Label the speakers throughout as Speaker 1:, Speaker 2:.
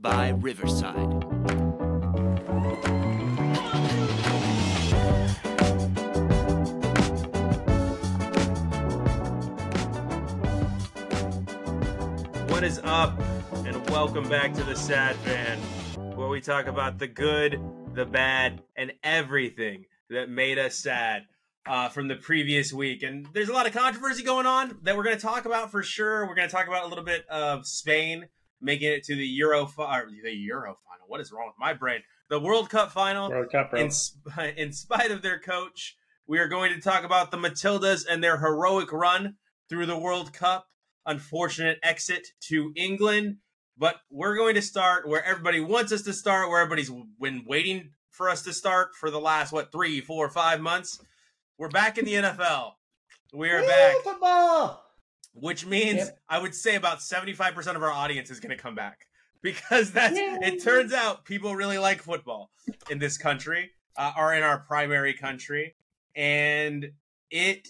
Speaker 1: by Riverside.
Speaker 2: What is up? And welcome back to the Sad Fan, where we talk about the good, the bad, and everything that made us sad uh, from the previous week. And there's a lot of controversy going on that we're going to talk about for sure. We're going to talk about a little bit of Spain making it to the Euro, fi- or the Euro final. What is wrong with my brain? The World Cup final.
Speaker 3: World Cup, bro.
Speaker 2: In, sp- in spite of their coach, we are going to talk about the Matildas and their heroic run through the World Cup. Unfortunate exit to England. But we're going to start where everybody wants us to start, where everybody's been waiting for us to start for the last, what, three, four, five months. We're back in the NFL. We are
Speaker 3: Woo,
Speaker 2: back,
Speaker 3: football.
Speaker 2: Which means
Speaker 3: Yep.
Speaker 2: I would say about 75% of our audience is going to come back. Because that's
Speaker 3: Yay.
Speaker 2: it turns out people really like football in this country uh, or in our primary country. And it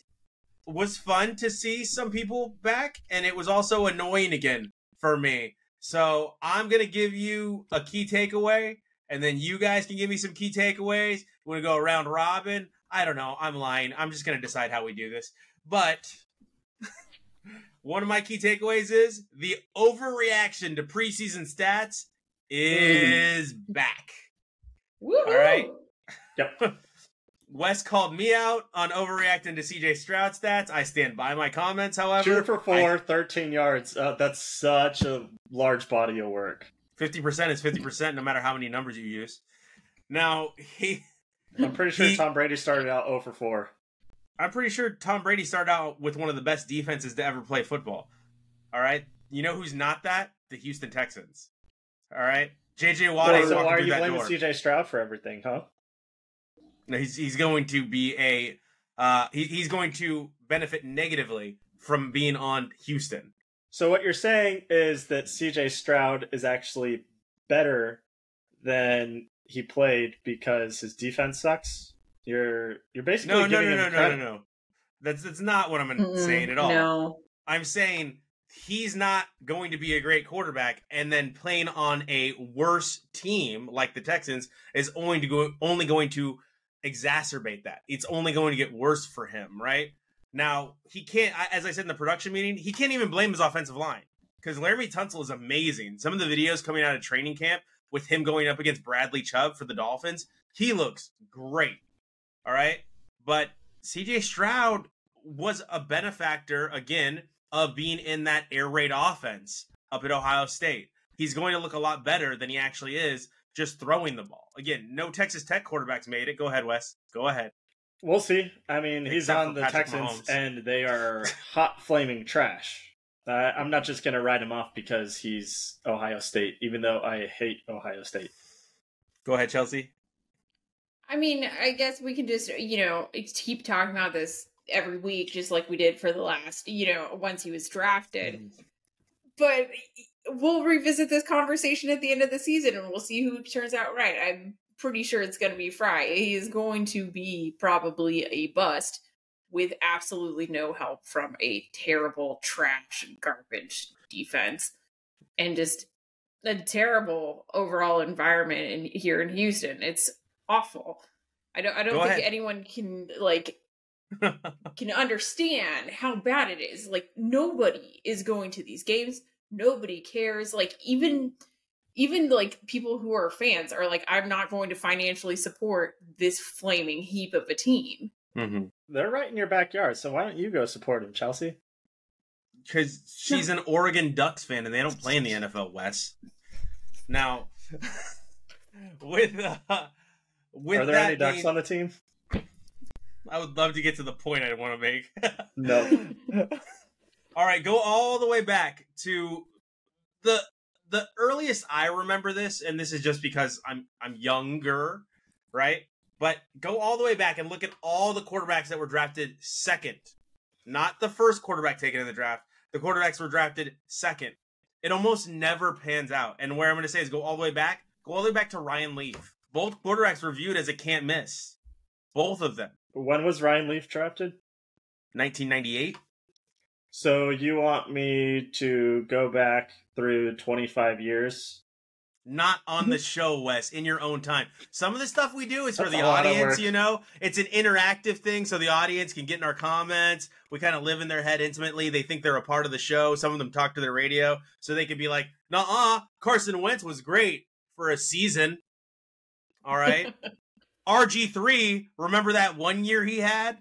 Speaker 2: was fun to see some people back and it was also annoying again for me. So i'm gonna give you a key takeaway and then you guys can give me some key takeaways. We want to go around robin? I don't know. I'm lying. I'm just gonna decide how we do this. But one of my key takeaways is the overreaction to preseason stats is back
Speaker 4: Woo!
Speaker 2: All right.
Speaker 3: Yep.
Speaker 2: Wes called me out on overreacting to CJ Stroud stats. I stand by my comments, however.
Speaker 3: Two for four, 13 yards. Uh, that's such a large body of work.
Speaker 2: Fifty percent is fifty percent, no matter how many numbers you use. Now he,
Speaker 3: I'm pretty sure
Speaker 2: He-
Speaker 3: Tom Brady started out 0 for 4.
Speaker 2: I'm pretty sure Tom Brady started out with one of the best defenses to ever play football. All right, you know who's not that? The Houston Texans. All right, JJ Watt
Speaker 3: Well,
Speaker 2: is
Speaker 3: so why are you blaming. CJ Stroud for everything, huh?
Speaker 2: No, he's he's going to be a uh, he, he's going to benefit negatively from being on Houston.
Speaker 3: So what you're saying is that CJ Stroud is actually better than he played because his defense sucks. You're you're basically
Speaker 2: No, no, no, no,
Speaker 3: him
Speaker 2: no, no,
Speaker 3: credit.
Speaker 2: no. That's that's not what I'm
Speaker 4: Mm-mm,
Speaker 2: saying at all.
Speaker 4: No.
Speaker 2: I'm saying he's not going to be a great quarterback, and then playing on a worse team like the Texans is only to go only going to exacerbate that. It's only going to get worse for him, right? Now he can't, as I said in the production meeting, he can't even blame his offensive line because Laremy Tunsil is amazing. Some of the videos coming out of training camp with him going up against Bradley Chubb for the Dolphins, he looks great. All right, but CJ Stroud was a benefactor again of being in that air raid offense up at Ohio State. He's going to look a lot better than he actually is just throwing the ball. Again, no Texas Tech quarterbacks made it. Go ahead, Wes. Go ahead.
Speaker 3: We'll see. I mean, he's on the
Speaker 2: Patrick
Speaker 3: Texans,
Speaker 2: Mahomes.
Speaker 3: and they are hot flaming trash. Uh, I'm not just gonna write him off because he's Ohio State, even though I hate Ohio State.
Speaker 2: Go ahead, Chelsea.
Speaker 4: I mean, I guess we can just, you know, keep talking about this every week, just like we did for the last, you know, once he was drafted. Mm-hmm. But we'll revisit this conversation at the end of the season and we'll see who turns out right. I'm pretty sure it's going to be Frye. He is going to be probably a bust with absolutely no help from a terrible trash and garbage defense and just a terrible overall environment in here in Houston. It's awful. I don't I don't
Speaker 2: Go
Speaker 4: think
Speaker 2: ahead.
Speaker 4: anyone can like can understand how bad it is. Like nobody is going to these games. Nobody cares. Like even even like people who are fans are like I'm not going to financially support this flaming heap of a team.
Speaker 2: mm-hmm.
Speaker 3: They're right in your backyard, so why don't you go support him, Chelsea?
Speaker 2: Because she's an Oregon Ducks fan and they don't play in the NFL, Wes. Now, with uh, with
Speaker 3: Are there
Speaker 2: that
Speaker 3: any ducks
Speaker 2: being-
Speaker 3: on the team?
Speaker 2: I would love to get to the point I want to make.
Speaker 3: No.
Speaker 2: all right, go all the way back to the the earliest I remember this, and this is just because I'm I'm younger, right? But go all the way back and look at all the quarterbacks that were drafted second, not the first quarterback taken in the draft. The quarterbacks were drafted second. It almost never pans out. And where I'm going to say is go all the way back. Go all the way back to Ryan Leaf. Both quarterbacks were viewed as a can't miss. Both of them.
Speaker 3: When was Ryan Leaf drafted?
Speaker 2: 1998.
Speaker 3: So you want me to go back through 25 years?
Speaker 2: not on the show, Wes, in your own time. Some of the stuff we do is for
Speaker 3: That's
Speaker 2: the
Speaker 3: lot of
Speaker 2: audience, you know? It's an interactive thing so the audience can get in our comments. We kind of live in their head intimately. They think they're a part of the show. Some of them talk to their radio so they can be like, nah, Carson Wentz was great for a season. All right. RG3, remember that one year he had?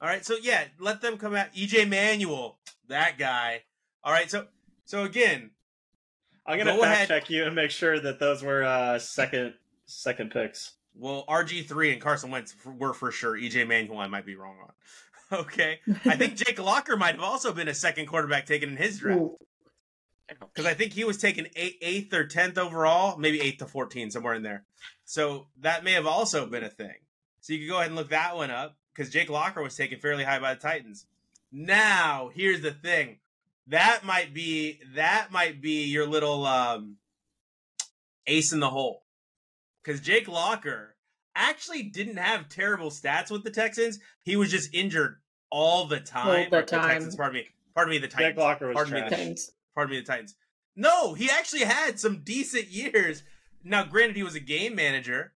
Speaker 2: All right. So, yeah, let them come out. EJ Manuel, that guy. All right. So, so again,
Speaker 3: I'm gonna
Speaker 2: Go
Speaker 3: fact
Speaker 2: ahead.
Speaker 3: check you and make sure that those were uh, second second picks.
Speaker 2: Well, RG3 and Carson Wentz were for sure. EJ Manuel, I might be wrong on. Okay. I think Jake Locker might have also been a second quarterback taken in his draft.
Speaker 4: Ooh.
Speaker 2: Because I think he was taken eight, eighth or 10th overall, maybe 8th to 14, somewhere in there. So that may have also been a thing. So you can go ahead and look that one up because Jake Locker was taken fairly high by the Titans. Now, here's the thing. That might be that might be your little um, ace in the hole. Because Jake Locker actually didn't have terrible stats with the Texans. He was just injured all the time.
Speaker 4: All the
Speaker 2: Or
Speaker 4: time.
Speaker 2: Texans, pardon me. Pardon me, the Titans.
Speaker 3: Jake Locker was
Speaker 2: Pardon me,
Speaker 3: trash.
Speaker 4: Titans.
Speaker 2: Pardon me, the Titans. No, he actually had some decent years. Now, granted, he was a game manager,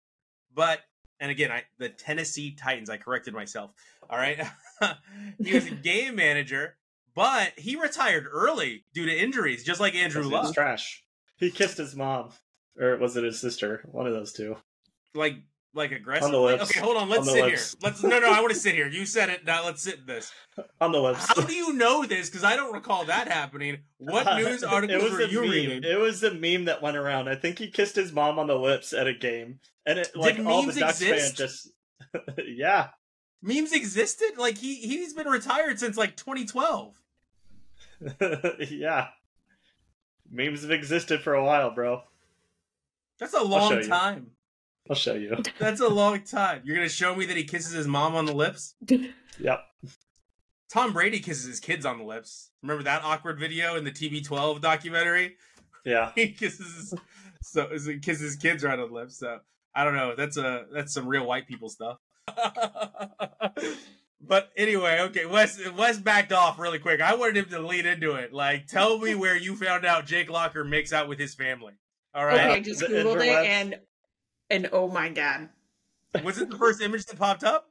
Speaker 2: but and again, I the Tennessee Titans. I corrected myself. All right, he was a game manager, but he retired early due to injuries, just like Andrew
Speaker 3: was
Speaker 2: Luck.
Speaker 3: trash. He kissed his mom, or was it his sister? One of those two.
Speaker 2: Like like aggressively. Okay, hold on. Let's
Speaker 3: On
Speaker 2: sit
Speaker 3: lips.
Speaker 2: here. Let's no no. I want to sit here. You said it. Now let's sit in this.
Speaker 3: On the lips.
Speaker 2: How do you know this? Because I don't recall that happening. What news
Speaker 3: was
Speaker 2: were you
Speaker 3: meme.
Speaker 2: reading?
Speaker 3: It was a meme that went around. I think he kissed his mom on the lips at a game, and it like all the Ducks fans just yeah.
Speaker 2: memes existed like he he's been retired since like 2012
Speaker 3: yeah. Memes have existed for a while, bro.
Speaker 2: that's a long time
Speaker 3: I'll show you.
Speaker 2: that's a long time. You're gonna show me that he kisses his mom on the lips?
Speaker 3: Yep.
Speaker 2: tom brady kisses his kids on the lips. Remember that awkward video in the tb12 documentary?
Speaker 3: Yeah.
Speaker 2: he kisses his, so he kisses his kids right on the lips so i don't know. That's a that's some real white people stuff. But anyway okay wes wes backed off really quick. I wanted him to lead into it. Like tell me where you found out jake locker makes out with his family. All right?
Speaker 4: Okay, I just googled it and and oh my god.
Speaker 2: Was it the first image that popped up?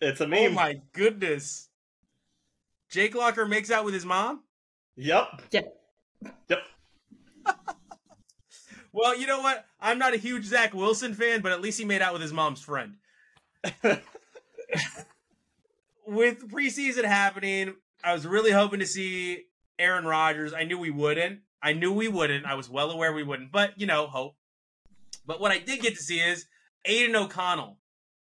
Speaker 3: It's a
Speaker 2: oh
Speaker 3: meme.
Speaker 2: Oh my goodness. Jake Locker makes out with his mom?
Speaker 3: Yep.
Speaker 4: Yep.
Speaker 3: Yep.
Speaker 2: Well, you know what? I'm not a huge Zach Wilson fan, but at least he made out with his mom's friend. With preseason happening, I was really hoping to see Aaron Rodgers. I knew we wouldn't. I knew we wouldn't. I was well aware we wouldn't, but you know, hope. But what I did get to see is Aidan O'Connell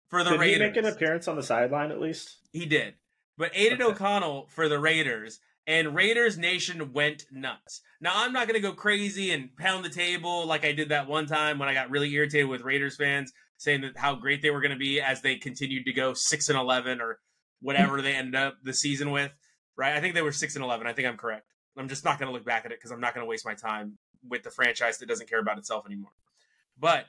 Speaker 2: for the Raiders.
Speaker 3: Did he make an appearance on the sideline at least?
Speaker 2: He did. But
Speaker 3: Aidan.
Speaker 2: O'Connell for the Raiders, and Raiders Nation went nuts. Now, I'm not going to go crazy and pound the table like I did that one time when I got really irritated with Raiders fans saying that how great they were going to be as they continued to go 6 and 11 or whatever they ended up the season with, right? I think they were 6 and 11. I think I'm correct. I'm just not going to look back at it because I'm not going to waste my time with the franchise that doesn't care about itself anymore. But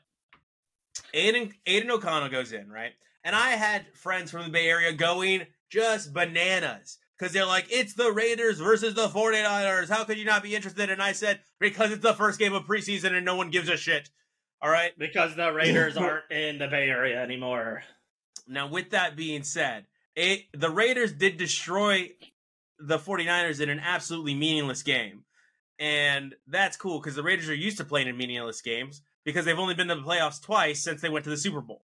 Speaker 2: Aidan, Aidan O'Connell goes in, right? And I had friends from the Bay Area going just bananas because they're like, it's the Raiders versus the 49ers. How could you not be interested? And I said, because it's the first game of preseason and no one gives a shit. All right.
Speaker 3: Because the Raiders aren't in the Bay Area anymore.
Speaker 2: Now, with that being said, it, the Raiders did destroy the 49ers in an absolutely meaningless game. And that's cool because the Raiders are used to playing in meaningless games because they've only been to the playoffs twice since they went to the Super Bowl.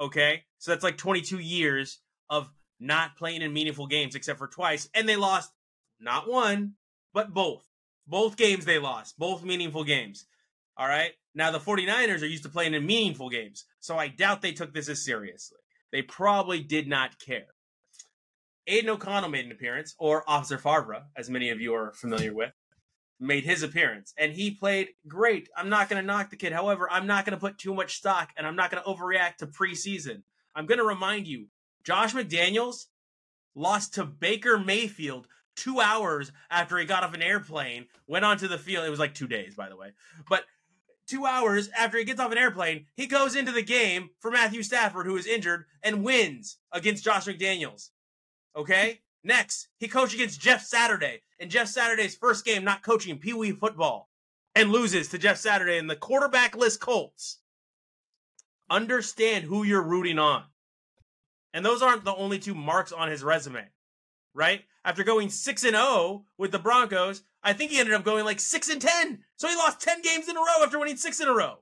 Speaker 2: Okay? So that's like 22 years of not playing in meaningful games except for twice. And they lost not one, but both. Both games they lost, both meaningful games. All right? Now, the 49ers are used to playing in meaningful games. So I doubt they took this as seriously. They probably did not care. Aidan O'Connell made an appearance, or Officer Farva, as many of you are familiar with, made his appearance, and he played great. I'm not going to knock the kid. However, I'm not going to put too much stock, and I'm not going to overreact to preseason. I'm going to remind you Josh McDaniels lost to Baker Mayfield two hours after he got off an airplane, went onto the field. It was like two days, by the way. But two hours after he gets off an airplane, he goes into the game for Matthew Stafford, who is injured, and wins against Josh McDaniels. Okay? Next, he coached against Jeff Saturday. In Jeff Saturday's first game, not coaching Pee Wee football. and loses to Jeff Saturday and the quarterbackless Colts, understand who you're rooting on. And those aren't the only two marks on his resume, right? After going 6 and 0 with the Broncos, I think he ended up going like 6 and 10. So he lost 10 games in a row after winning 6 in a row.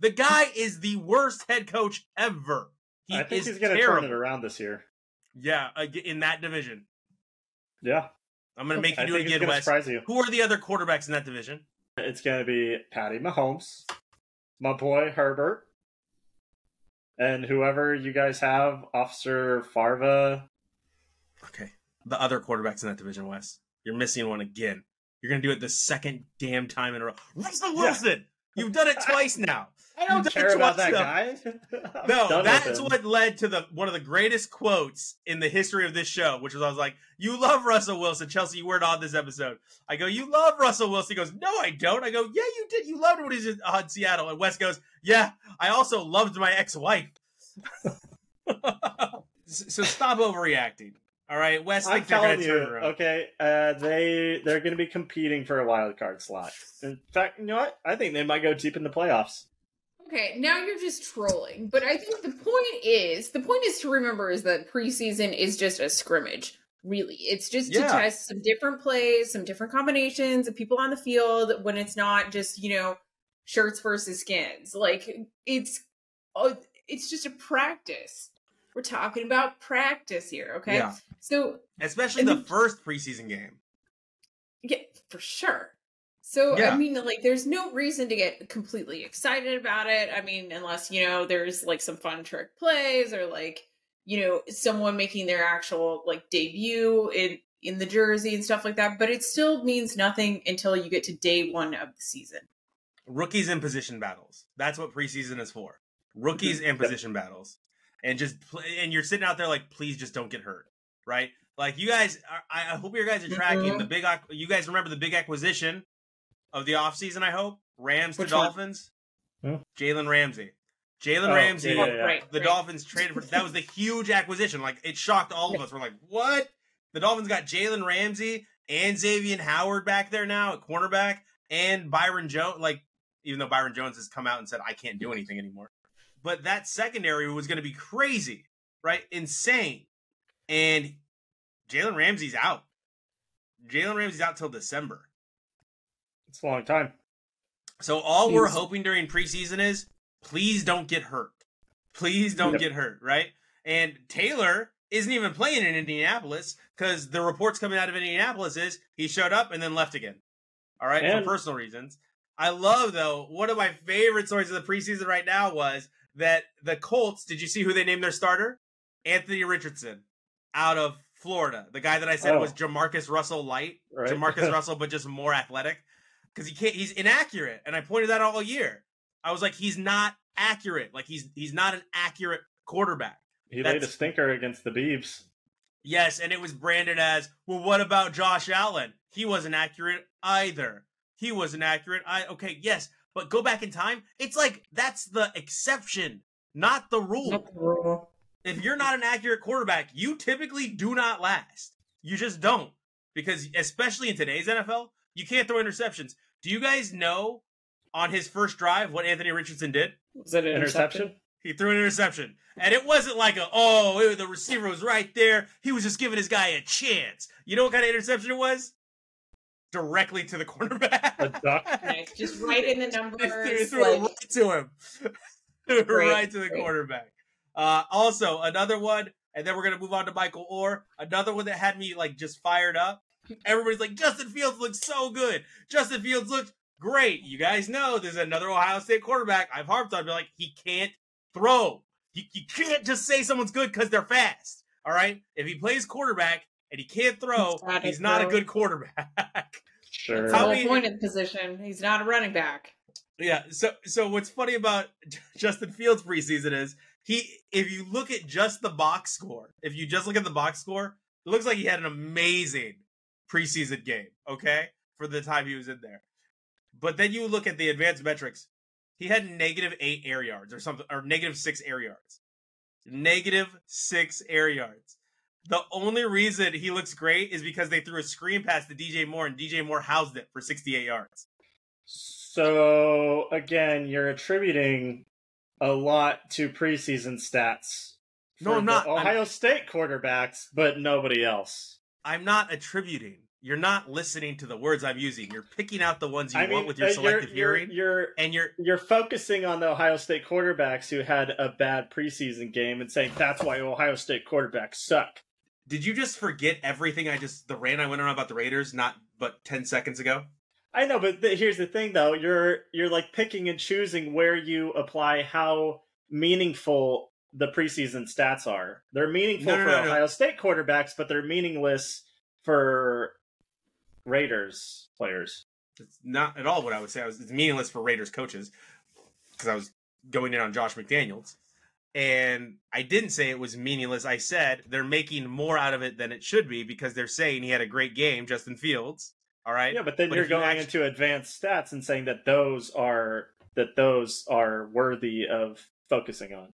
Speaker 2: The guy is the worst head coach ever. He
Speaker 3: I think he's going to turn it around this year.
Speaker 2: Yeah, in that division.
Speaker 3: Yeah,
Speaker 2: I'm going to make you do it again, Wes. Who are the other quarterbacks in that division?
Speaker 3: It's going to be Patty Mahomes, my boy Herbert, and whoever you guys have, Officer Farva.
Speaker 2: Okay. The other quarterbacks in that division, Wes. You're missing one again. You're going to do it the second damn time in a row. Russell. Wilson! You've done it twice now.
Speaker 3: I don't care about that guy.
Speaker 2: No, that's what led to the one of the greatest quotes in the history of this show, which was I was like, "You love Russell Wilson, Chelsea. You weren't on this episode." I go, "You love Russell Wilson." He goes, "No, I don't." I go, "Yeah, you did. You loved when he was on Seattle." And Wes goes, "Yeah, I also loved my ex-wife." so stop overreacting. All right, Wes.
Speaker 3: I'm
Speaker 2: thinks they're going
Speaker 3: telling you, okay, uh, they they're going to be competing for a wild card slot. In fact, you know what? I think they might go deep in the playoffs.
Speaker 4: Okay, now you're just trolling. But I think the point is the point is to remember is that preseason is just a scrimmage. Really, it's just to
Speaker 2: Yeah.
Speaker 4: test some different plays, some different combinations of people on the field. When it's not just you know shirts versus skins, like it's oh, it's just a practice. We're talking about practice here, okay?
Speaker 2: Yeah.
Speaker 4: So
Speaker 2: Especially the
Speaker 4: the-
Speaker 2: first preseason game.
Speaker 4: Yeah, for sure. So
Speaker 2: Yeah.
Speaker 4: I mean, like, there's no reason to get completely excited about it. I mean, unless you know there's like some fun trick plays or like you know someone making their actual like debut in in the jersey and stuff like that. But it still means nothing until you get to day one of the season.
Speaker 2: rookies in position battles. That's what preseason is for. Rookies mm-hmm. in position battles, and just and you're sitting out there like, please just don't get hurt, right? Like you guys, are, I I hope you guys are tracking
Speaker 4: Mhm.
Speaker 2: the big. You guys remember the big acquisition of the offseason, I hope Rams
Speaker 4: Which
Speaker 2: to
Speaker 4: one?
Speaker 2: Dolphins.
Speaker 3: Hmm?
Speaker 2: Jalen Ramsey. Jalen
Speaker 3: Oh,
Speaker 2: Ramsey.
Speaker 3: yeah, yeah, yeah.
Speaker 2: The
Speaker 4: right.
Speaker 2: Dolphins traded for that was the huge acquisition. Like it shocked all of us. We're like, what? The Dolphins got Jalen Ramsey and Xavier Howard back there now at cornerback, and Byron Jones. Like, even though Byron Jones has come out and said I can't do anything anymore, but that secondary was going to be crazy, right? Insane. And Jalen Ramsey's out. Jalen Ramsey's out till December.
Speaker 3: It's a long time.
Speaker 2: So all we're hoping during preseason is please don't get hurt. Please don't
Speaker 3: Yep.
Speaker 2: get hurt, right? And Taylor isn't even playing in Indianapolis because the reports coming out of Indianapolis is he showed up and then left again. All right,
Speaker 3: And-
Speaker 2: for personal reasons. I love though. One of my favorite stories of the preseason right now was that the Colts. Did you see who they named their starter? Anthony Richardson, out of Florida. The guy that I said
Speaker 3: Oh.
Speaker 2: was Jamarcus Russell light.
Speaker 3: Right.
Speaker 2: Jamarcus Russell, but just more athletic. Because he can't he's inaccurate. And I pointed that out all year. I was like, he's not accurate. Like he's he's not an accurate quarterback.
Speaker 3: He laid a stinker against the Beebs.
Speaker 2: Yes, and it was branded as, well, what about Josh Allen? He wasn't accurate either. He wasn't accurate. I okay, yes, but go back in time. It's like that's the exception, not the rule. If you're not an accurate quarterback, you typically do not last. You just don't. Because especially in today's NFL, you can't throw interceptions. Do you guys know on his first drive what Anthony Richardson did?
Speaker 4: Was it an
Speaker 3: Interception?
Speaker 2: He threw an interception. And it wasn't like a, oh, the receiver was right there. He was just giving his guy a chance. You know what kind of interception it was? Directly to the cornerback.
Speaker 3: A duck?
Speaker 4: Nice. Just right in the
Speaker 2: He threw-
Speaker 4: numbers.
Speaker 2: threw it
Speaker 4: like-
Speaker 2: right to him. right
Speaker 4: Great,
Speaker 2: to the
Speaker 4: great.
Speaker 2: quarterback. Uh, also, another one, and then we're going to move on to Michael Oher. Another one that had me like just fired up. Everybody's like, Justin Fields looks so good. Justin Fields looks great. You guys know there's another Ohio State quarterback I've harped on, be like, he can't throw. You, you can't just say someone's good because they're fast. All right? If he plays quarterback and he can't throw,
Speaker 4: He's
Speaker 2: he's not a good quarterback.
Speaker 3: Sure.
Speaker 4: That's the
Speaker 2: How
Speaker 4: whole
Speaker 2: many-
Speaker 4: point of position. He's not a running back.
Speaker 2: Yeah. So so what's funny about Justin Fields preseason is he if you look at just the box score, if you just look at the box score, it looks like he had an amazing preseason game, okay? For the time he was in there. But then you look at the advanced metrics, he had negative 8 air yards or something or negative 6 air yards. Negative 6 air yards. The only reason he looks great is because they threw a screen pass to DJ Moore and DJ Moore housed it for 68 yards.
Speaker 3: So again, you're attributing a lot to preseason stats.
Speaker 2: No, I'm not. I'm-
Speaker 3: Ohio State quarterbacks, but nobody else.
Speaker 2: I'm not attributing. You're not listening to the words I'm using. You're picking out the ones you
Speaker 3: I
Speaker 2: want
Speaker 3: mean,
Speaker 2: with your
Speaker 3: uh,
Speaker 2: selective
Speaker 3: you're,
Speaker 2: hearing,
Speaker 3: You're, you're
Speaker 2: and you're
Speaker 3: you're focusing on the Ohio State quarterbacks who had a bad preseason game and saying that's why Ohio State quarterbacks suck.
Speaker 2: Did you just forget everything I just the rant I went on about the Raiders not but ten seconds ago?
Speaker 3: I know, but th- here's the thing, though. You're you're like picking and choosing where you apply how meaningful the preseason stats are. They're meaningful
Speaker 2: No, no,
Speaker 3: for
Speaker 2: no.
Speaker 3: Ohio State quarterbacks, but they're meaningless for Raiders players.
Speaker 2: It's not at all what I would say. I was, it's meaningless for Raiders coaches because I was going in on Josh McDaniels, and I didn't say it was meaningless. I said they're making more out of it than it should be because they're saying he had a great game, Justin Fields. All right,
Speaker 3: Yeah, but then
Speaker 2: But
Speaker 3: you're
Speaker 2: if you
Speaker 3: going into advanced stats and saying that those are that those are worthy of focusing on.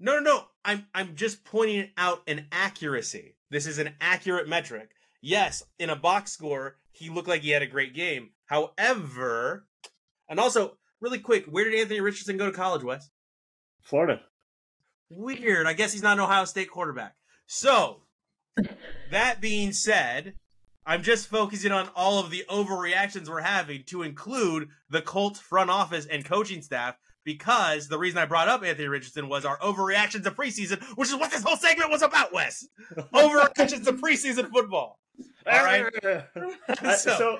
Speaker 2: No, no, no. I'm I'm just pointing out an accuracy. This is an accurate metric. Yes, in a box score, he looked like he had a great game. However, and also really quick, where did Anthony Richardson go to college, Wes?
Speaker 3: Florida.
Speaker 2: Weird. I guess he's not an Ohio State quarterback. So, that being said, I'm just focusing on all of the overreactions we're having to include the Colts front office and coaching staff because the reason I brought up Anthony Richardson was our overreactions of preseason, which is what this whole segment was about, Wes. Overreactions to preseason football. All right. So-
Speaker 3: so,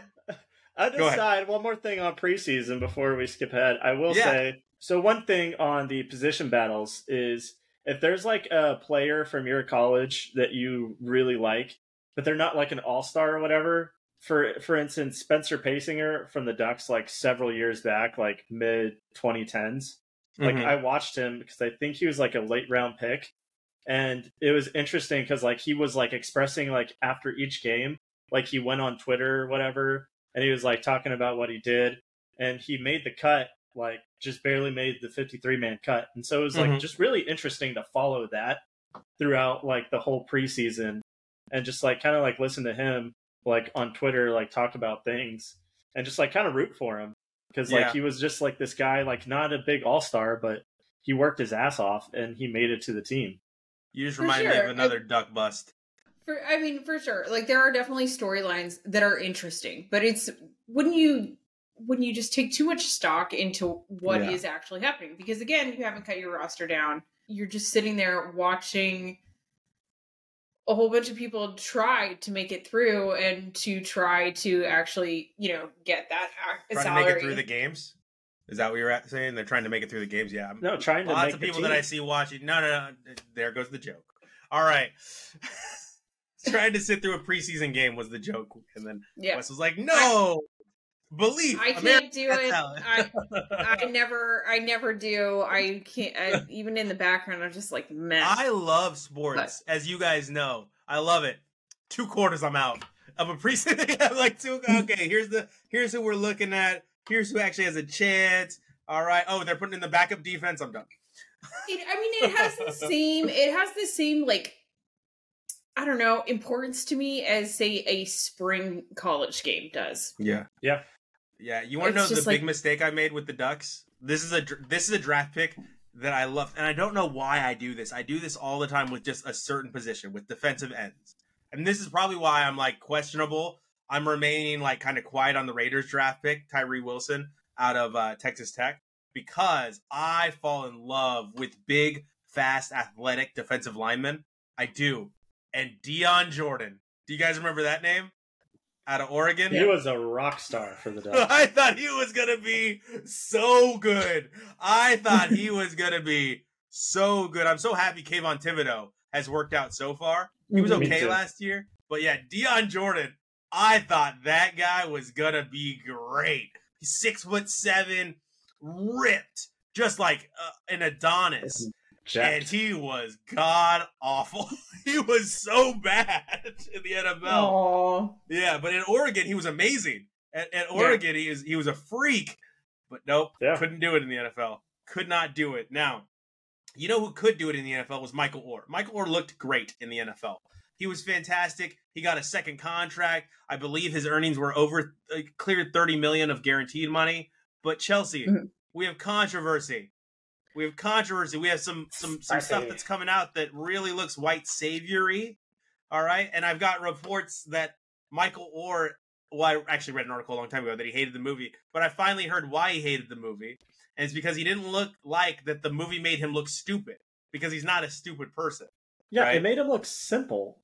Speaker 3: I
Speaker 2: Go
Speaker 3: decide one more thing on preseason before we skip ahead. I will
Speaker 2: Yeah.
Speaker 3: say so. One thing on the position battles is if there's like a player from your college that you really like, but they're not like an all star or whatever. For for instance, Spencer Paysinger from the Ducks, like several years back, like mid 2010s. Like
Speaker 2: Mhm.
Speaker 3: I watched him because I think he was like a late round pick, and it was interesting because like he was like expressing like after each game, like he went on Twitter or whatever, and he was like talking about what he did, and he made the cut, like just barely made the 53 man cut, and so it was like
Speaker 2: Mhm.
Speaker 3: just really interesting to follow that throughout like the whole preseason, and just like kind of like listen to him like on Twitter like talk about things, and just like kind of root for him because like
Speaker 2: Yeah.
Speaker 3: he was just like this guy like not a big all star, but he worked his ass off and he made it to the team.
Speaker 2: You just
Speaker 4: For
Speaker 2: reminded me of another duck bust.
Speaker 4: For I mean, for sure. Like there are definitely storylines that are interesting, but it's wouldn't you wouldn't you just take too much stock into what is
Speaker 3: Yeah.
Speaker 4: actually happening? Because again, you haven't cut your roster down. You're just sitting there watching a whole bunch of people try to make it through and to try to actually, you know, get that ac-
Speaker 2: Trying
Speaker 4: salary.
Speaker 2: to make it through the games. Is that what you're saying? They're trying to make it through the games. Yeah, I'm-
Speaker 3: No, trying to
Speaker 2: lots
Speaker 3: make
Speaker 2: of
Speaker 3: the
Speaker 2: people
Speaker 3: team.
Speaker 2: that I see watching. No, no, no. There goes the joke. All right. Trying to sit through a preseason game was the joke, and then
Speaker 4: yeah.
Speaker 2: Wes was like, "No, belief.
Speaker 4: I can't do it. I, I never, I never do. I can't. I, even in the background, I'm just like, meh.
Speaker 2: I love sports, as you guys know. I love it. Two quarters, I'm out of a preseason. I'm like two. Okay, here's the here's who we're looking at. Here's who actually has a chance. All right. Oh, they're putting in the backup defense. I'm done.
Speaker 4: It, I mean, it has the same. It has the same like. I don't know importance to me as say a spring college game does.
Speaker 2: Yeah.
Speaker 3: Yeah.
Speaker 2: Yeah. You want to know the
Speaker 4: just
Speaker 2: big mistake I made with the Ducks? This is a this is a draft pick that I love, and I don't know why I do this. I do this all the time with just a certain position with defensive ends, and this is probably why I'm like questionable. I'm remaining like kind of quiet on the Raiders draft pick, Tyree Wilson out of uh, Texas Tech, because I fall in love with big, fast, athletic defensive linemen. I do, and Dion Jordan. Do you guys remember that name? Out of Oregon.
Speaker 3: He was a rock star for the Ducks.
Speaker 2: I thought he was gonna be so good. I thought he was gonna be so good. I'm so happy Kayvon Thibodeaux has worked out so far. He was okay last year, but yeah, Dion Jordan. I thought that guy was gonna be great. He's six foot seven, ripped, just like uh, an Adonis and he was god awful. he was so bad in the NFL.
Speaker 4: Oh,
Speaker 2: Yeah, but in Oregon, he was amazing. At, at Oregon, he was he was a freak, but nope,
Speaker 3: Yeah.
Speaker 2: couldn't do it in the NFL. Could not do it. Now, you know who could do it in the NFL was Michael Oher. Michael Oher looked great in the NFL, He was fantastic. He got a second contract. I believe his earnings were over uh, cleared 30 million of guaranteed money. But Chelsea,
Speaker 4: Mhm.
Speaker 2: we have controversy. We have controversy. We have some some some stuff that's coming out that really looks white saviory. All right, and I've got reports that Michael Oher. Well, I actually read an article a long time ago that he hated the movie, but I finally heard why he hated the movie, and it's because he didn't look like that. The movie made him look stupid because he's not a stupid person.
Speaker 3: Yeah,
Speaker 2: Right.
Speaker 3: it made him look simple.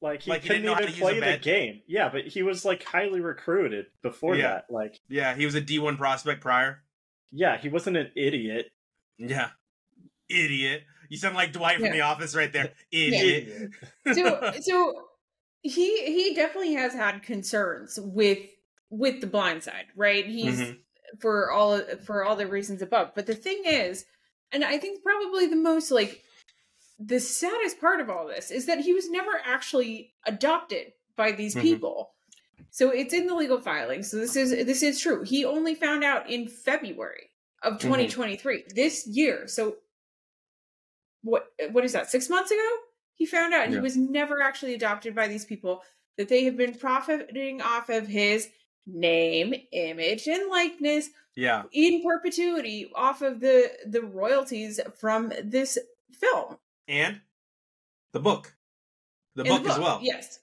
Speaker 3: Like he
Speaker 2: Like
Speaker 3: couldn't
Speaker 2: didn't know how
Speaker 3: even play the game. Yeah, but he was like highly recruited before
Speaker 2: Yeah.
Speaker 3: that. Like,
Speaker 2: Yeah, he was a D one prospect prior.
Speaker 3: yeah, he wasn't an idiot.
Speaker 2: Yeah, idiot. You sound like Dwight from The Office right there. Idiot.
Speaker 4: so so he he definitely has had concerns with with the blind side right he's
Speaker 2: Mhm.
Speaker 4: for all for all the reasons above but the thing is and i think probably the most like the saddest part of all this is that he was never actually adopted by these
Speaker 2: Mhm.
Speaker 4: people so it's in the legal filing so this is this is true he only found out in february of mm-hmm. 2023 this year. So what what is that six months ago? He found out
Speaker 2: Yeah.
Speaker 4: he was never actually adopted by these people that they have been profiting off of his name image and likeness
Speaker 2: Yeah,
Speaker 4: in perpetuity off of the the royalties from this film.
Speaker 2: And the book, the
Speaker 4: In
Speaker 2: book, as well.
Speaker 4: yes.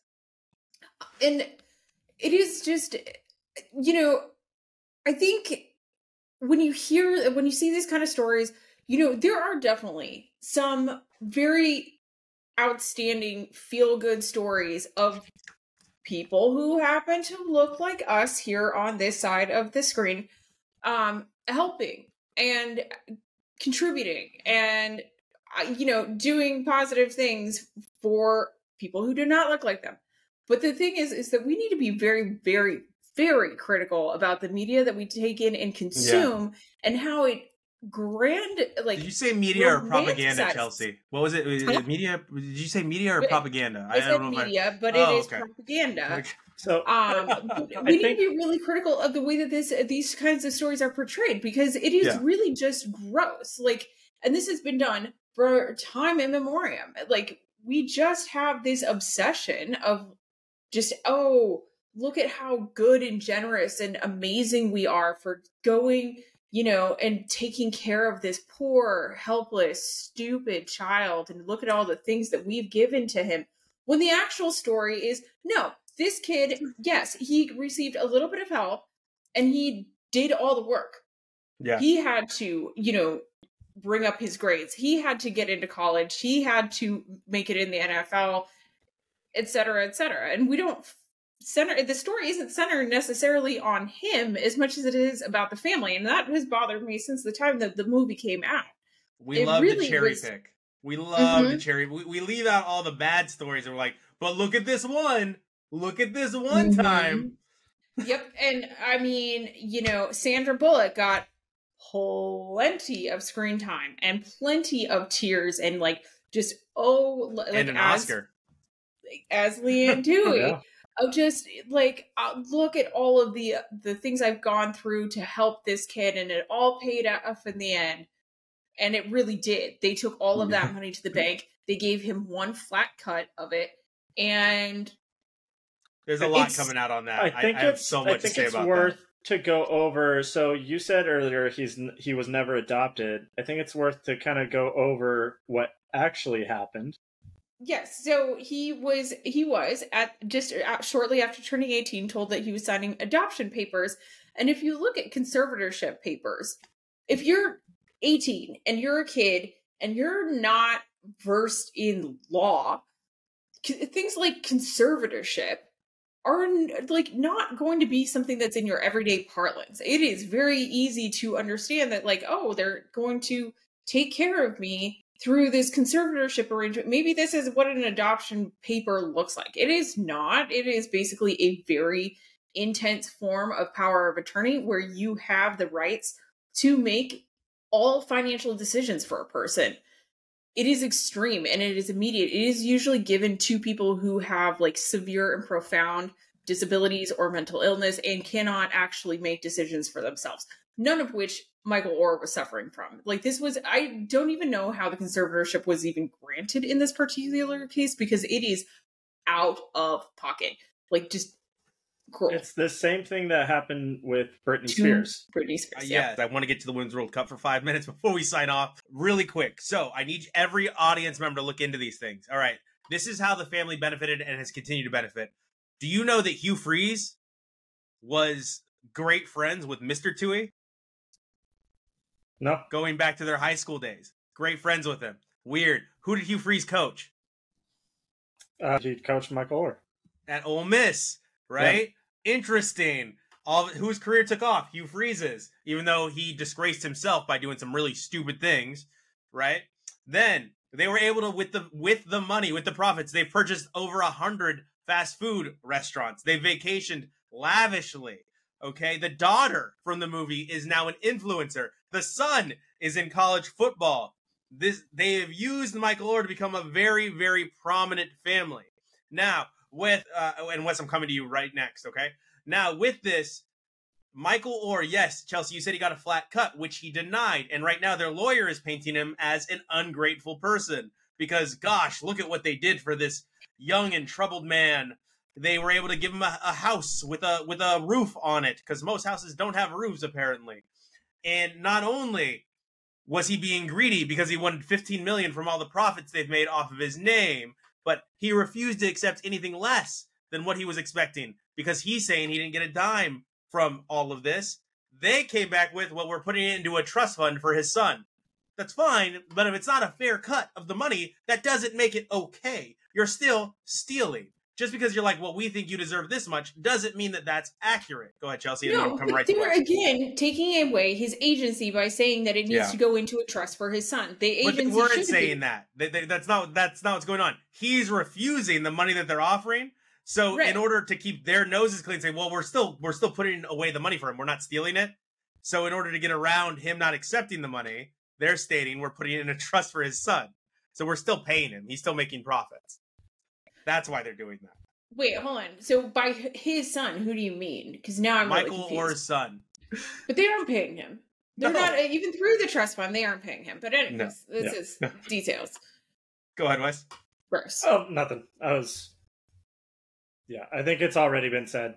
Speaker 4: And it is just you know i think when you hear when you see these kind of stories you know there are definitely some very outstanding feel good stories of people who happen to look like us here on this side of the screen um helping and contributing and uh, you know doing positive things for people who do not look like them. But the thing is is that we need to be very very very critical about the media that we take in and consume and how it grand like
Speaker 2: Did you say media or propaganda, Chelsea? What was it? Was it media? Did you say media or
Speaker 4: Wait,
Speaker 2: propaganda?
Speaker 4: I said
Speaker 2: know if I-
Speaker 4: media, but
Speaker 2: Oh,
Speaker 4: it is
Speaker 2: okay.
Speaker 4: propaganda.
Speaker 2: Okay.
Speaker 3: So
Speaker 4: Um, but
Speaker 3: I
Speaker 4: we need
Speaker 3: think
Speaker 4: to be really critical of the way that this these kinds of stories are portrayed because it is
Speaker 2: Yeah.
Speaker 4: really just gross. Like, and this has been done for time immemorial. Like, we just have this obsession of just oh, look at how good and generous and amazing we are for going, you know, and taking care of this poor, helpless, stupid child, and look at all the things that we've given to him. When the actual story is no, this kid, yes, he received a little bit of help and he did all the work.
Speaker 2: Yeah.
Speaker 4: He had to, you know, bring up his grades. He had to get into college. He had to make it in the NFL, et cetera, et cetera. And we don't center the story isn't centered necessarily on him as much as it is about the family. And that has bothered me since the time that the movie came out.
Speaker 2: We
Speaker 4: It
Speaker 2: love
Speaker 4: really
Speaker 2: to cherry
Speaker 4: was-
Speaker 2: pick. We love to
Speaker 4: Mhm.
Speaker 2: cherry. We, we leave out all the bad stories, and we're like, but look at this one. Look at this one
Speaker 4: Mhm.
Speaker 2: time.
Speaker 4: Yep. And I mean, you know, Sandra Bullock got plenty of screen time and plenty of tears and like just oh like
Speaker 2: and an
Speaker 4: as
Speaker 2: Oscar.
Speaker 4: as Leanne Dewey
Speaker 3: Yeah.
Speaker 4: Of just like uh, look at all of the the things I've gone through to help this kid and it all paid off in the end and it really did they took all of that money to the bank they gave him one flat cut of it and
Speaker 2: There's a lot coming out on that.
Speaker 3: I
Speaker 2: I,
Speaker 3: think
Speaker 2: I have
Speaker 3: it's
Speaker 2: so
Speaker 3: I
Speaker 2: much to
Speaker 3: think
Speaker 2: say
Speaker 3: it's
Speaker 2: about
Speaker 3: worth to go over. So you said earlier he's he was never adopted. I think it's worth to kind of go over what actually happened.
Speaker 4: Yes, so he was he was at just uh, shortly after turning 18 told that he was signing adoption papers. And if you look at conservatorship papers, if you're 18 and you're a kid and you're not versed in law, things like conservatorship are like not going to be something that's in your everyday parlance. It is very easy to understand that like oh, they're going to take care of me through this conservatorship arrangement. Maybe this is what an adoption paper looks like. It is not. It is basically a very intense form of power of attorney where you have the rights to make all financial decisions for a person. It is extreme and it is immediate. It is usually given to people who have like severe and profound disabilities or mental illness and cannot actually make decisions for themselves. None of which Michael Oher was suffering from. Like this was I don't even know how the conservatorship was even granted in this particular case because it is out of pocket. Like just cruel.
Speaker 3: It's the same thing that happened with Britney
Speaker 4: To
Speaker 3: Spears.
Speaker 4: Britney
Speaker 2: Uh,
Speaker 4: Spears. yeah.
Speaker 2: I want to get to the Women's World Cup for five minutes before we sign off. Really quick. So I need every audience member to look into these things. All right. This is how the family benefited and has continued to benefit. Do you know that Hugh Freeze was great friends with Mr. Tuohy
Speaker 3: No,
Speaker 2: going back to their high school days? Great friends with him. Weird. Who did Hugh Freeze coach?
Speaker 3: uh, he coached Michael Oher.
Speaker 2: At Ole Miss, right? Interesting. All whose career took off? Hugh Freeze's, even though he disgraced himself by doing some really stupid things, right? Then they were able to with the with the money, with the profits, they purchased over a hundred fast food restaurants. They vacationed lavishly. Okay, the daughter from the movie is now an influencer. The son is in college football. This they have used Michael Oher to become a very, very prominent family. Now, with uh, and Wes, I'm coming to you right next. Okay. Now, with this, Michael Oher, yes, Chelsea, you said he got a flat cut, which he denied, and right now their lawyer is painting him as an ungrateful person because, gosh, look at what they did for this young and troubled man. They were able to give him a, a house with a with a roof on it because most houses don't have roofs apparently. And not only was he being greedy because he wanted 15 million from all the profits they've made off of his name, but he refused to accept anything less than what he was expecting because he's saying he didn't get a dime from all of this. They came back with, well, we're putting it into a trust fund for his son. That's fine, but if it's not a fair cut of the money, that doesn't make it okay. You're still stealing. Just because you're like, well, we think you deserve this much, doesn't mean that that's accurate. Go ahead, Chelsea.
Speaker 4: No,
Speaker 2: come right to
Speaker 4: they're again taking away his agency by saying that it needs
Speaker 2: Yeah.
Speaker 4: to go into a trust for his son. The
Speaker 2: But they weren't saying
Speaker 4: be.
Speaker 2: that. They- they- that's not that's not what's going on. He's refusing the money that they're offering. So
Speaker 4: Right.
Speaker 2: in order to keep their noses clean, say, well, we're still we're still putting away the money for him. We're not stealing it. So in order to get around him not accepting the money, they're stating we're putting it in a trust for his son. So we're still paying him. He's still making profits. That's why they're doing that.
Speaker 4: Wait, hold on. So by his son, who do you mean? Because now I'm
Speaker 2: Michael
Speaker 4: really
Speaker 2: or his son.
Speaker 4: But they aren't paying him. They're
Speaker 2: No.
Speaker 4: not uh, even through the trust fund. They aren't paying him. But anyways,
Speaker 2: No.
Speaker 4: this
Speaker 3: Yeah.
Speaker 4: is details.
Speaker 2: Go ahead, Wes.
Speaker 4: Gross.
Speaker 3: Oh, nothing. I was. Yeah, I think it's already been said.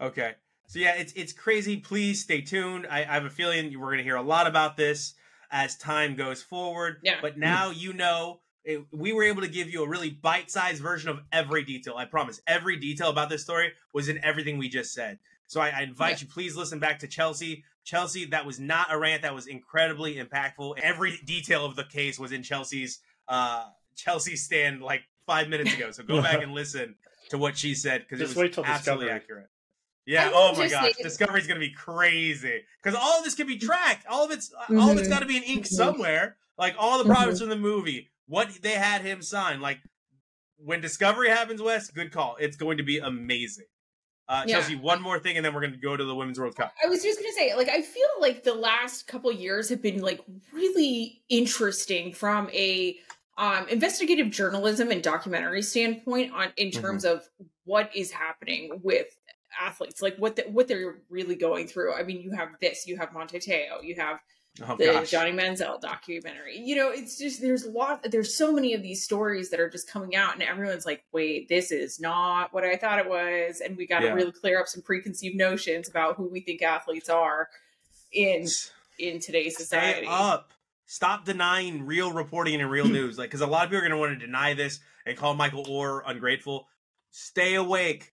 Speaker 2: Okay. So yeah, it's it's crazy. Please stay tuned. I, I have a feeling we're going to hear a lot about this as time goes forward.
Speaker 4: Yeah.
Speaker 2: But now you know it, we were able to give you a really bite-sized version of every detail. I promise. Every detail about this story was in everything we just said. So I, I invite you, please listen back to Chelsea. Chelsea, that was not a rant. That was incredibly impactful. Every detail of the case was in Chelsea's uh Chelsea's stand like five minutes ago. So go back and listen to what she said because it was
Speaker 3: wait till
Speaker 2: absolutely
Speaker 3: Discovery.
Speaker 2: accurate. Yeah.
Speaker 4: I
Speaker 2: Oh my gosh.
Speaker 4: say-
Speaker 2: Discovery's gonna be crazy because all of this can be tracked. All of it's all of it's got to be in ink
Speaker 4: Mhm.
Speaker 2: somewhere. Like all the profits from the movie, what they had him sign. Like when Discovery happens, Wes, good call. It's going to be amazing. Uh,
Speaker 4: Yeah.
Speaker 2: Chelsea, one more thing, and then we're going to go to the Women's World Cup.
Speaker 4: I was just gonna say, like, I feel like the last couple years have been like really interesting from a um, investigative journalism and documentary standpoint on in
Speaker 2: Mm-hmm.
Speaker 4: terms of what is happening with athletes, like what the, what they're really going through. I mean, you have this, you have Manti Te'o, you have
Speaker 2: Oh
Speaker 4: the
Speaker 2: gosh.
Speaker 4: Johnny Manziel documentary. You know, it's just there's a lot there's so many of these stories that are just coming out and everyone's like, "Wait, this is not what I thought it was." And we got to
Speaker 2: Yeah.
Speaker 4: really clear up some preconceived notions about who we think athletes are in in today's
Speaker 2: Stay
Speaker 4: society.
Speaker 2: up. Stop denying real reporting and real news. Like, because a lot of people are going to want to deny this and call Michael Oher ungrateful. Stay awake.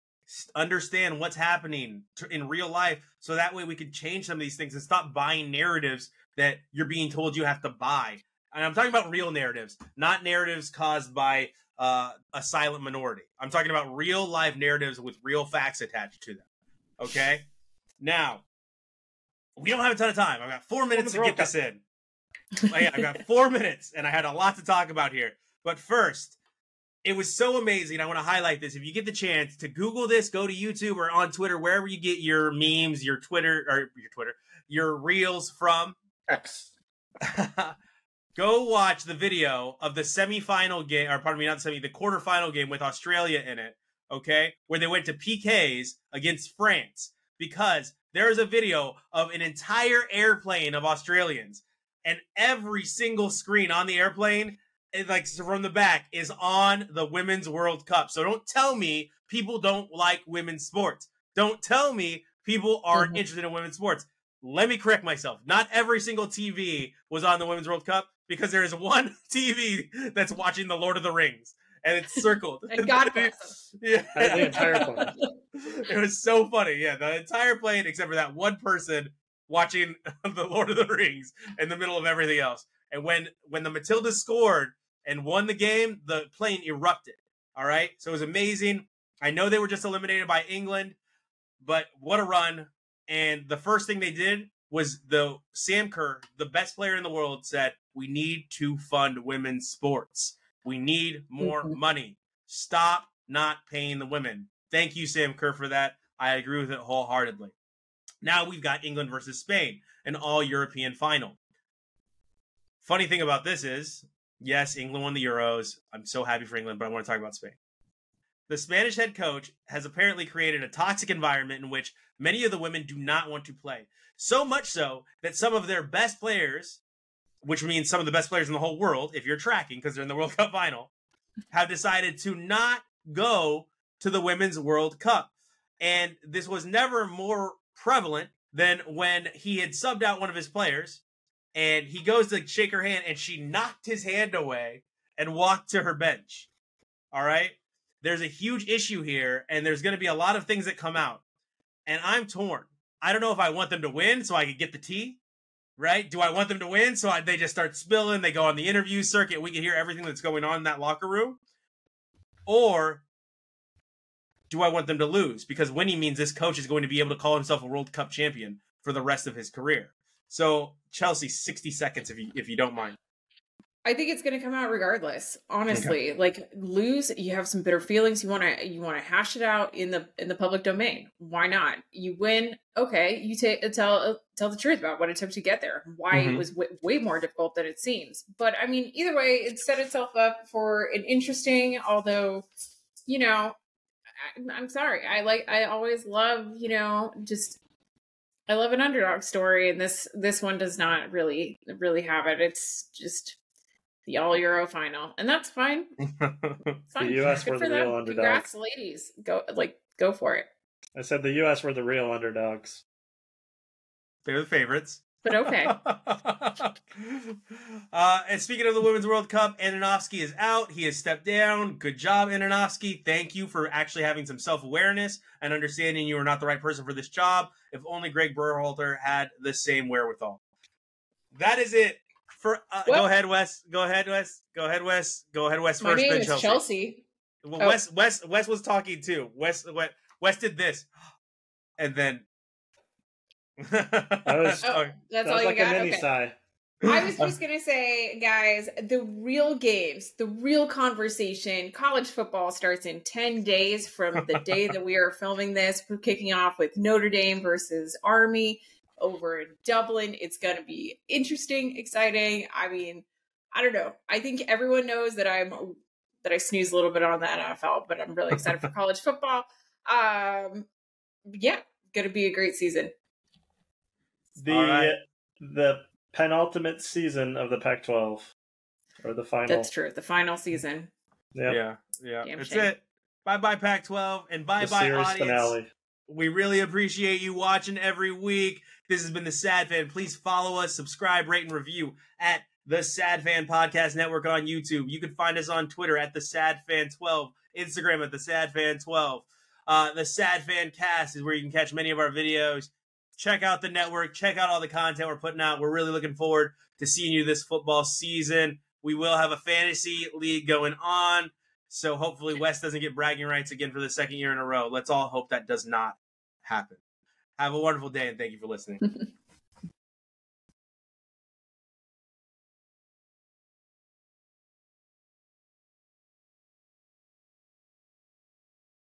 Speaker 2: Understand what's happening in real life, so that way we can change some of these things and stop buying narratives that you're being told you have to buy. And I'm talking about real narratives, not narratives caused by uh, a silent minority. I'm talking about real life narratives with real facts attached to them. Okay. Now, we don't have a ton of time. I've got four minutes to get this in. Oh, yeah, I've got four minutes, and I had a lot to talk about here. But first, it was so amazing. I want to highlight this. If you get the chance to Google this, go to YouTube or on Twitter, wherever you get your memes, your Twitter or your Twitter, your reels from.
Speaker 3: X.
Speaker 2: go watch the video of the semifinal game, or pardon me, not the semi, the quarterfinal game with Australia in it. Okay, where they went to PKs against France because there is a video of an entire airplane of Australians, and every single screen on the airplane like from the back is on the Women's World Cup. So don't tell me people don't like women's sports. Don't tell me people aren't
Speaker 4: Mhm.
Speaker 2: interested in women's sports. Let me correct myself. Not every single TV was on the Women's World Cup because there is one TV that's watching the Lord of the Rings and it's circled.
Speaker 4: And God bless
Speaker 2: yeah.
Speaker 3: The entire plane.
Speaker 2: it was so funny. Yeah, the entire plane except for that one person watching the Lord of the Rings in the middle of everything else. And when when the Matildas scored and won the game, the plane erupted. All right, so it was amazing. I know they were just eliminated by England, but what a run! And the first thing they did was the Sam Kerr, the best player in the world, said, "We need to fund women's sports. We need more
Speaker 4: Mhm.
Speaker 2: money. Stop not paying the women." Thank you, Sam Kerr, for that. I agree with it wholeheartedly. Now we've got England versus Spain, an all European final. Funny thing about this is, yes, England won the Euros. I'm so happy for England, but I want to talk about Spain. The Spanish head coach has apparently created a toxic environment in which many of the women do not want to play. So much so that some of their best players, which means some of the best players in the whole world, if you're tracking because they're in the World Cup final, have decided to not go to the Women's World Cup. And this was never more prevalent than when he had subbed out one of his players and he goes to shake her hand and she knocked his hand away and walked to her bench. All right? There's a huge issue here and there's going to be a lot of things that come out. And I'm torn. I don't know if I want them to win so I can get the tea, right? Do I want them to win so I, they just start spilling, they go on the interview circuit, we can hear everything that's going on in that locker room? Or do I want them to lose? Because winning means this coach is going to be able to call himself a World Cup champion for the rest of his career. So Chelsea, sixty seconds if you if you don't mind.
Speaker 4: I think it's going to come out regardless. Honestly, like lose, you have some bitter feelings. You want to you want to hash it out in the in the public domain. Why not? You win. Okay, you take tell tell the truth about what it took to get there. Why
Speaker 2: Mhm.
Speaker 4: it was w- way more difficult than it seems. But I mean, either way, it set itself up for an interesting. Although, you know, I, I'm sorry. I like. I always love. You know, just I love an underdog story, and this this one does not really really have it. It's just the All Euro final, and that's fine. It's fine.
Speaker 3: The US
Speaker 4: Good
Speaker 3: were
Speaker 4: for
Speaker 3: the
Speaker 4: them.
Speaker 3: real underdogs.
Speaker 4: Congrats, ladies. Go like go for it.
Speaker 3: I said the U.S. were the real underdogs.
Speaker 2: They're the favorites.
Speaker 4: But okay.
Speaker 2: uh, and speaking of the Women's World Cup, Andonovski is out. He has stepped down. Good job, Andonovski. Thank you for actually having some self awareness and understanding you are not the right person for this job. If only Greg Berhalter had the same wherewithal. That is it. For uh, go ahead, Wes. Go ahead, Wes. Go ahead, Wes. Go ahead, Wes.
Speaker 4: My
Speaker 2: First,
Speaker 4: name is
Speaker 2: Chelsea.
Speaker 4: Chelsea.
Speaker 2: Well,
Speaker 4: Oh.
Speaker 2: Wes, Wes, Wes was talking too. Wes, Wes, Wes did this, and then.
Speaker 3: was-
Speaker 4: Oh,
Speaker 2: Okay.
Speaker 4: That's
Speaker 3: that
Speaker 4: all
Speaker 3: was
Speaker 4: you
Speaker 3: like
Speaker 4: got.
Speaker 3: a mini
Speaker 4: Okay.
Speaker 3: sigh.
Speaker 4: I was just gonna say, guys, the real games, the real conversation. College football starts in ten days from the day that we are filming this. We're kicking off with Notre Dame versus Army over in Dublin. It's gonna be interesting, exciting. I mean, I don't know. I think everyone knows that I'm that I snooze a little bit on the NFL, but I'm really excited for college football. Um, yeah, gonna be a great season.
Speaker 3: The
Speaker 2: All right.
Speaker 3: the penultimate season of the Pac-12 or the final.
Speaker 4: That's true. The final season.
Speaker 3: Yep.
Speaker 2: Yeah, yeah.
Speaker 4: Damn
Speaker 2: That's
Speaker 4: shame.
Speaker 2: it. Bye bye Pac 12 and bye
Speaker 3: The
Speaker 2: bye
Speaker 3: series
Speaker 2: audience.
Speaker 3: finale.
Speaker 2: We really appreciate you watching every week. This has been the Sad Fan. Please follow us, subscribe, rate, and review at the Sad Fan Podcast Network on YouTube. You can find us on Twitter at the Sad Fan 12, Instagram at the Sad Fan 12. Uh, the Sad Fan Cast is where you can catch many of our videos. Check out the network. Check out all the content we're putting out. We're really looking forward to seeing you this football season. We will have a fantasy league going on. So hopefully Wes doesn't get bragging rights again for the second year in a row. Let's all hope that does not happen. Have a wonderful day and thank you for listening.